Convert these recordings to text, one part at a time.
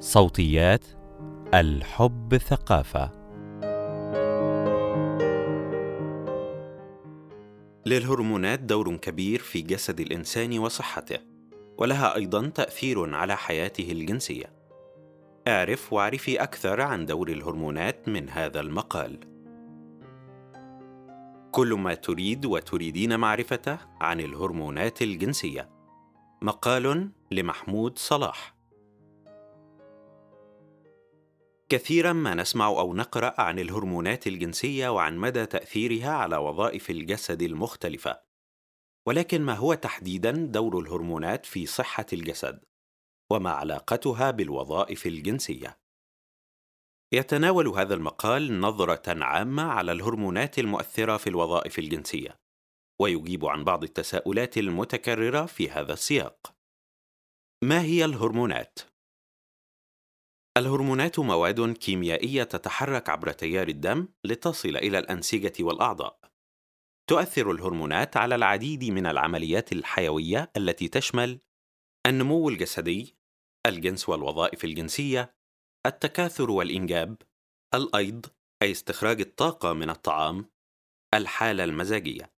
صوتيات الحب ثقافة. للهرمونات دور كبير في جسد الإنسان وصحته ولها أيضا تأثير على حياته الجنسية. اعرف واعرفي أكثر عن دور الهرمونات من هذا المقال. كل ما تريد وتريدين معرفته عن الهرمونات الجنسية. مقال لمحمود صلاح. كثيرا ما نسمع أو نقرأ عن الهرمونات الجنسية وعن مدى تأثيرها على وظائف الجسد المختلفة. ولكن ما هو تحديدا دور الهرمونات في صحة الجسد؟ وما علاقتها بالوظائف الجنسية؟ يتناول هذا المقال نظرة عامة على الهرمونات المؤثرة في الوظائف الجنسية ويجيب عن بعض التساؤلات المتكررة في هذا السياق. ما هي الهرمونات؟ الهرمونات مواد كيميائية تتحرك عبر تيار الدم لتصل إلى الأنسجة والأعضاء. تؤثر الهرمونات على العديد من العمليات الحيوية التي تشمل النمو الجسدي، الجنس والوظائف الجنسية، التكاثر والإنجاب، الأيض أي استخراج الطاقة من الطعام، الحالة المزاجية.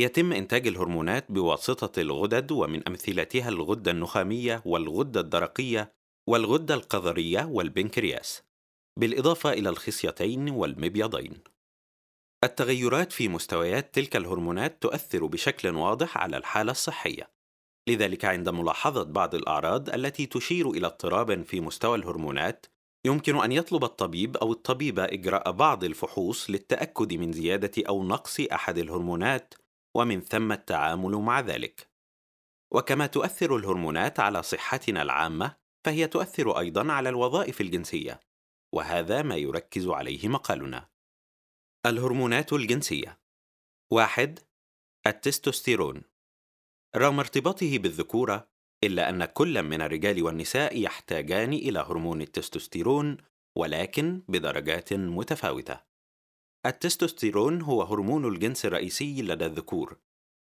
يتم إنتاج الهرمونات بواسطة الغدد ومن أمثلتها الغدة النخامية والغدة الدرقية والغدة القذرية والبنكرياس بالإضافة إلى الخصيتين والمبيضين التغيرات في مستويات تلك الهرمونات تؤثر بشكل واضح على الحالة الصحية لذلك عند ملاحظة بعض الأعراض التي تشير إلى اضطراب في مستوى الهرمونات يمكن أن يطلب الطبيب أو الطبيبة إجراء بعض الفحوص للتأكد من زيادة أو نقص أحد الهرمونات ومن ثم التعامل مع ذلك. وكما تؤثر الهرمونات على صحتنا العامة فهي تؤثر أيضا على الوظائف الجنسية وهذا ما يركز عليه مقالنا. الهرمونات الجنسية. واحد التستوستيرون. رغم ارتباطه بالذكورة إلا أن كل من الرجال والنساء يحتاجان إلى هرمون التستوستيرون ولكن بدرجات متفاوتة. التستوستيرون هو هرمون الجنس الرئيسي لدى الذكور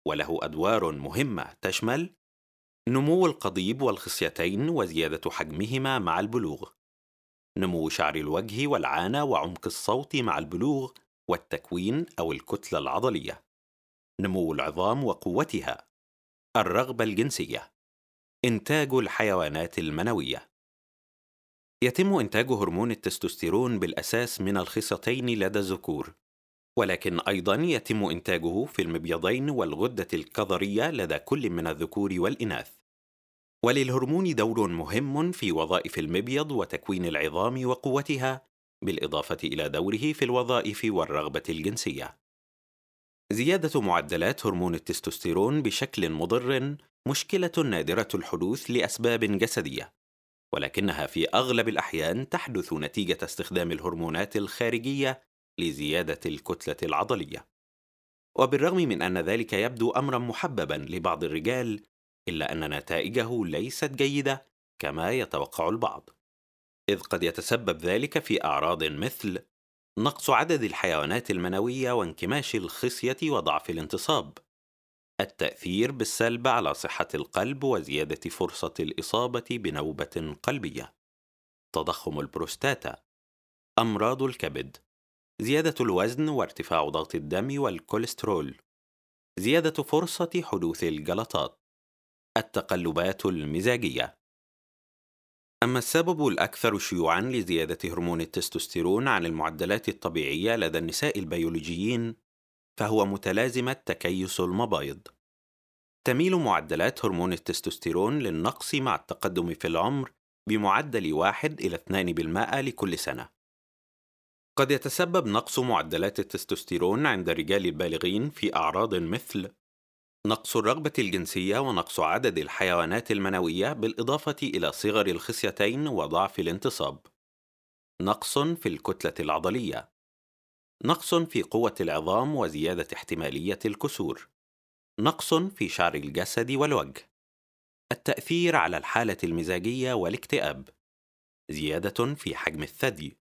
وله أدوار مهمة تشمل نمو القضيب والخصيتين وزيادة حجمهما مع البلوغ. نمو شعر الوجه والعانة وعمق الصوت مع البلوغ والتكوين أو الكتلة العضلية. نمو العظام وقوتها. الرغبة الجنسية. إنتاج الحيوانات المنوية. يتم إنتاج هرمون التستوستيرون بالأساس من الخصيتين لدى الذكور ولكن أيضا يتم إنتاجه في المبيضين والغدة الكظرية لدى كل من الذكور والإناث. وللهرمون دور مهم في وظائف المبيض وتكوين العظام وقوتها بالإضافة إلى دوره في الوظائف والرغبة الجنسية. زيادة معدلات هرمون التستوستيرون بشكل مضر مشكلة نادرة الحدوث لأسباب جسدية ولكنها في أغلب الأحيان تحدث نتيجة استخدام الهرمونات الخارجية لزيادة الكتلة العضلية. وبالرغم من أن ذلك يبدو امرا محببا لبعض الرجال إلا أن نتائجه ليست جيدة كما يتوقع البعض. إذ قد يتسبب ذلك في أعراض مثل نقص عدد الحيوانات المنوية وانكماش الخصية وضعف الانتصاب. التأثير بالسلب على صحة القلب وزيادة فرصة الإصابة بنوبة قلبية. تضخم البروستاتا. أمراض الكبد. زيادة الوزن وارتفاع ضغط الدم والكوليسترول. زيادة فرصة حدوث الجلطات. التقلبات المزاجية أما السبب الأكثر شيوعًا لزيادة هرمون التستوستيرون عن المعدلات الطبيعية لدى النساء البيولوجيين فهو متلازمة تكيس المبايض. تميل معدلات هرمون التستوستيرون للنقص مع التقدم في العمر بمعدل واحد إلى 2% لكل سنة. قد يتسبب نقص معدلات التستوستيرون عند الرجال البالغين في أعراض مثل نقص الرغبة الجنسية ونقص عدد الحيوانات المنوية بالإضافة إلى صغر الخصيتين وضعف الانتصاب. نقص في الكتلة العضلية. نقص في قوة العظام وزيادة احتمالية الكسور. نقص في شعر الجسد والوجه. التأثير على الحالة المزاجية والاكتئاب. زيادة في حجم الثدي.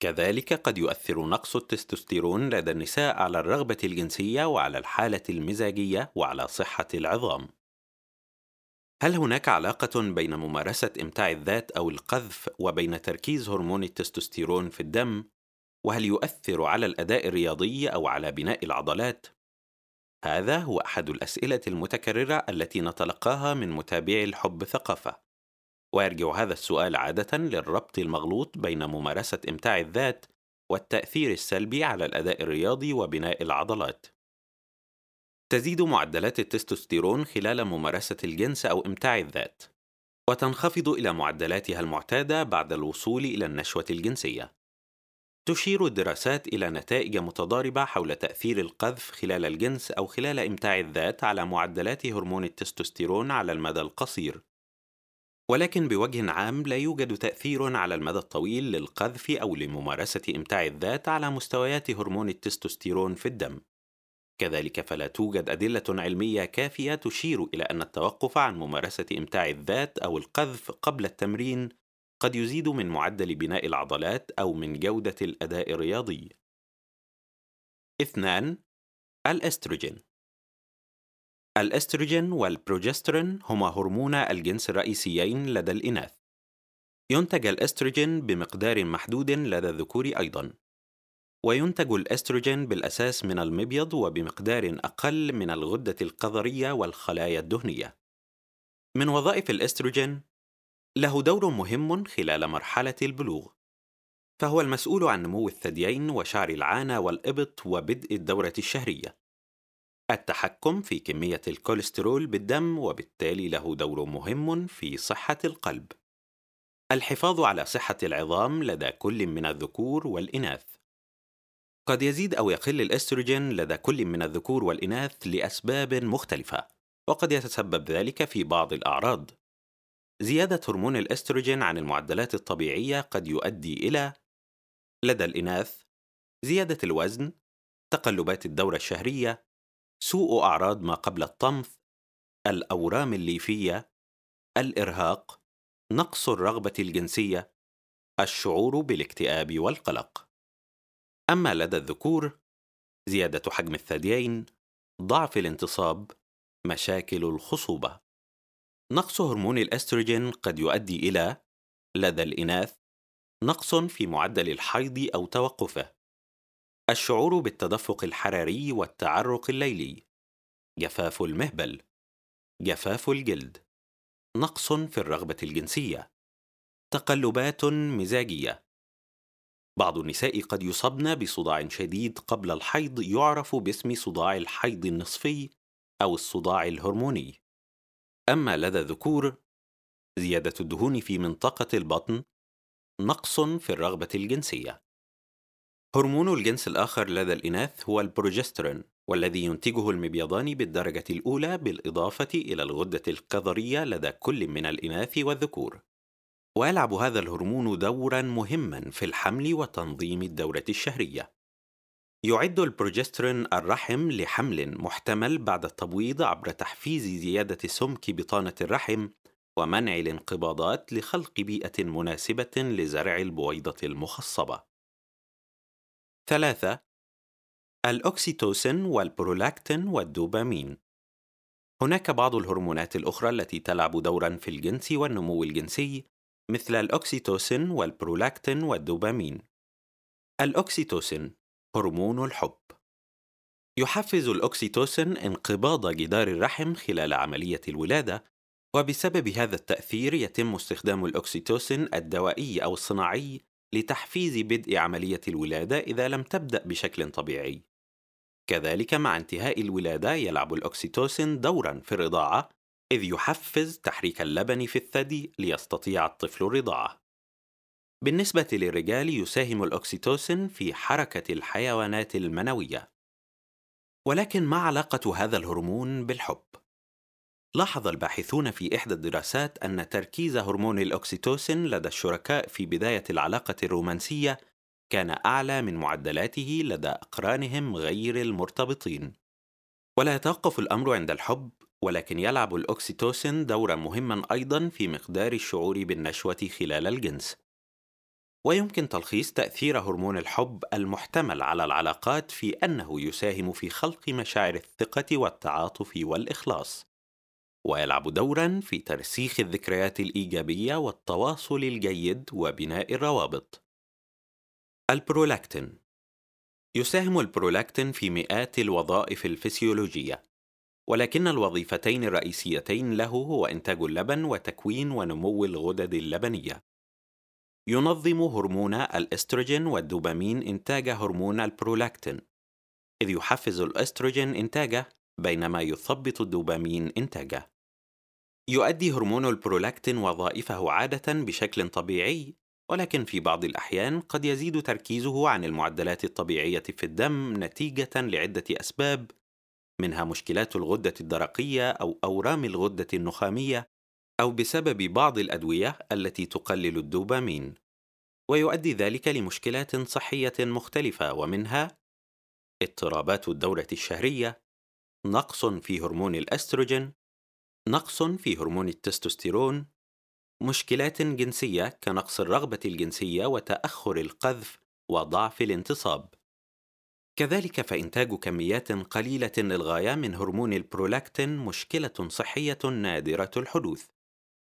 كذلك قد يؤثر نقص التستوستيرون لدى النساء على الرغبة الجنسية وعلى الحالة المزاجية وعلى صحة العظام. هل هناك علاقة بين ممارسة إمتاع الذات أو القذف وبين تركيز هرمون التستوستيرون في الدم؟ وهل يؤثر على الأداء الرياضي أو على بناء العضلات؟ هذا هو أحد الأسئلة المتكررة التي نتلقاها من متابعي الحب ثقافة. ويرجع هذا السؤال عادة للربط المغلوط بين ممارسة إمتاع الذات والتأثير السلبي على الأداء الرياضي وبناء العضلات. تزيد معدلات التستوستيرون خلال ممارسة الجنس أو إمتاع الذات، وتنخفض إلى معدلاتها المعتادة بعد الوصول إلى النشوة الجنسية. تشير الدراسات إلى نتائج متضاربة حول تأثير القذف خلال الجنس أو خلال إمتاع الذات على معدلات هرمون التستوستيرون على المدى القصير. ولكن بوجه عام لا يوجد تأثير على المدى الطويل للقذف أو لممارسة إمتاع الذات على مستويات هرمون التستوستيرون في الدم. كذلك فلا توجد أدلة علمية كافية تشير إلى أن التوقف عن ممارسة إمتاع الذات أو القذف قبل التمرين قد يزيد من معدل بناء العضلات أو من جودة الأداء الرياضي. اثنان الأستروجين الأستروجين والبروجسترون هما هرمونا الجنس الرئيسيين لدى الإناث. ينتج الأستروجين بمقدار محدود لدى الذكور أيضاً. وينتج الأستروجين بالأساس من المبيض وبمقدار أقل من الغدة القذرية والخلايا الدهنية. من وظائف الأستروجين له دور مهم خلال مرحلة البلوغ. فهو المسؤول عن نمو الثديين وشعر العانة والإبط وبدء الدورة الشهرية. التحكم في كمية الكوليسترول بالدم وبالتالي له دور مهم في صحة القلب. الحفاظ على صحة العظام لدى كل من الذكور والإناث. قد يزيد أو يقل الأستروجين لدى كل من الذكور والإناث لأسباب مختلفة، وقد يتسبب ذلك في بعض الأعراض. زيادة هرمون الأستروجين عن المعدلات الطبيعية قد يؤدي إلى لدى الإناث زيادة الوزن، تقلبات الدورة الشهرية، سوء أعراض ما قبل الطمث، الأورام الليفية، الإرهاق، نقص الرغبة الجنسية، الشعور بالاكتئاب والقلق. أما لدى الذكور، زيادة حجم الثديين، ضعف الانتصاب، مشاكل الخصوبة. نقص هرمون الأستروجين قد يؤدي إلى لدى الإناث نقص في معدل الحيض أو توقفه، الشعور بالتدفق الحراري والتعرق الليلي. جفاف المهبل. جفاف الجلد. نقص في الرغبة الجنسية. تقلبات مزاجية. بعض النساء قد يصبن بصداع شديد قبل الحيض يعرف باسم صداع الحيض النصفي أو الصداع الهرموني. أما لدى الذكور زيادة الدهون في منطقة البطن. نقص في الرغبة الجنسية. هرمون الجنس الآخر لدى الإناث هو البروجسترون والذي ينتجه المبيضان بالدرجة الأولى بالإضافة إلى الغدة الكظرية لدى كل من الإناث والذكور. ويلعب هذا الهرمون دورا مهما في الحمل وتنظيم الدورة الشهرية. يعد البروجسترون الرحم لحمل محتمل بعد التبويض عبر تحفيز زيادة سمك بطانة الرحم ومنع الانقباضات لخلق بيئة مناسبة لزرع البويضة المخصبة. ثلاثة الأكسيتوسين والبرولاكتين والدوبامين. هناك بعض الهرمونات الأخرى التي تلعب دورا في الجنس والنمو الجنسي مثل الأكسيتوسين والبرولاكتين والدوبامين. الأكسيتوسين هرمون الحب. يحفز الأكسيتوسين انقباض جدار الرحم خلال عملية الولادة وبسبب هذا التأثير يتم استخدام الأكسيتوسين الدوائي أو الصناعي لتحفيز بدء عملية الولادة إذا لم تبدأ بشكل طبيعي. كذلك مع انتهاء الولادة يلعب الأكسيتوسين دورا في الرضاعة إذ يحفز تحريك اللبن في الثدي ليستطيع الطفل الرضاعة. بالنسبة للرجال يساهم الأكسيتوسين في حركة الحيوانات المنوية. ولكن ما علاقة هذا الهرمون بالحب؟ لاحظ الباحثون في إحدى الدراسات أن تركيز هرمون الأكسيتوسين لدى الشركاء في بداية العلاقة الرومانسية كان أعلى من معدلاته لدى أقرانهم غير المرتبطين. ولا يتوقف الأمر عند الحب، ولكن يلعب الأكسيتوسين دورا مهما أيضا في مقدار الشعور بالنشوة خلال الجنس. ويمكن تلخيص تأثير هرمون الحب المحتمل على العلاقات في أنه يساهم في خلق مشاعر الثقة والتعاطف والإخلاص. ويلعب دورا في ترسيخ الذكريات الإيجابية والتواصل الجيد وبناء الروابط. البرولاكتين. يساهم البرولاكتين في مئات الوظائف الفسيولوجية ولكن الوظيفتين الرئيسيتين له هو إنتاج اللبن وتكوين ونمو الغدد اللبنية. ينظم هرمون الأستروجين والدوبامين إنتاج هرمون البرولاكتين إذ يحفز الأستروجين إنتاجه بينما يثبط الدوبامين إنتاجه. يؤدي هرمون البرولاكتين وظائفه عادة بشكل طبيعي ولكن في بعض الأحيان قد يزيد تركيزه عن المعدلات الطبيعية في الدم نتيجة لعدة أسباب منها مشكلات الغدة الدرقية أو أورام الغدة النخامية أو بسبب بعض الأدوية التي تقلل الدوبامين. ويؤدي ذلك لمشكلات صحية مختلفة ومنها اضطرابات الدورة الشهرية نقص في هرمون الأستروجين نقص في هرمون التستوستيرون مشكلات جنسية كنقص الرغبة الجنسية وتأخر القذف وضعف الانتصاب. كذلك فإنتاج كميات قليلة للغاية من هرمون البرولاكتين مشكلة صحية نادرة الحدوث،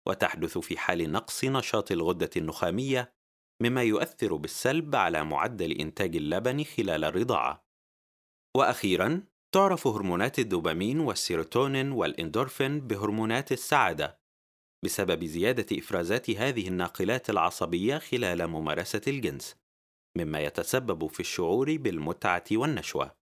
وتحدث في حال نقص نشاط الغدة النخامية، مما يؤثر بالسلب على معدل إنتاج اللبن خلال الرضاعة. وأخيراً، تعرف هرمونات الدوبامين والسيروتونين والإندورفين بهرمونات السعادة بسبب زيادة إفرازات هذه الناقلات العصبية خلال ممارسة الجنس، مما يتسبب في الشعور بالمتعة والنشوة.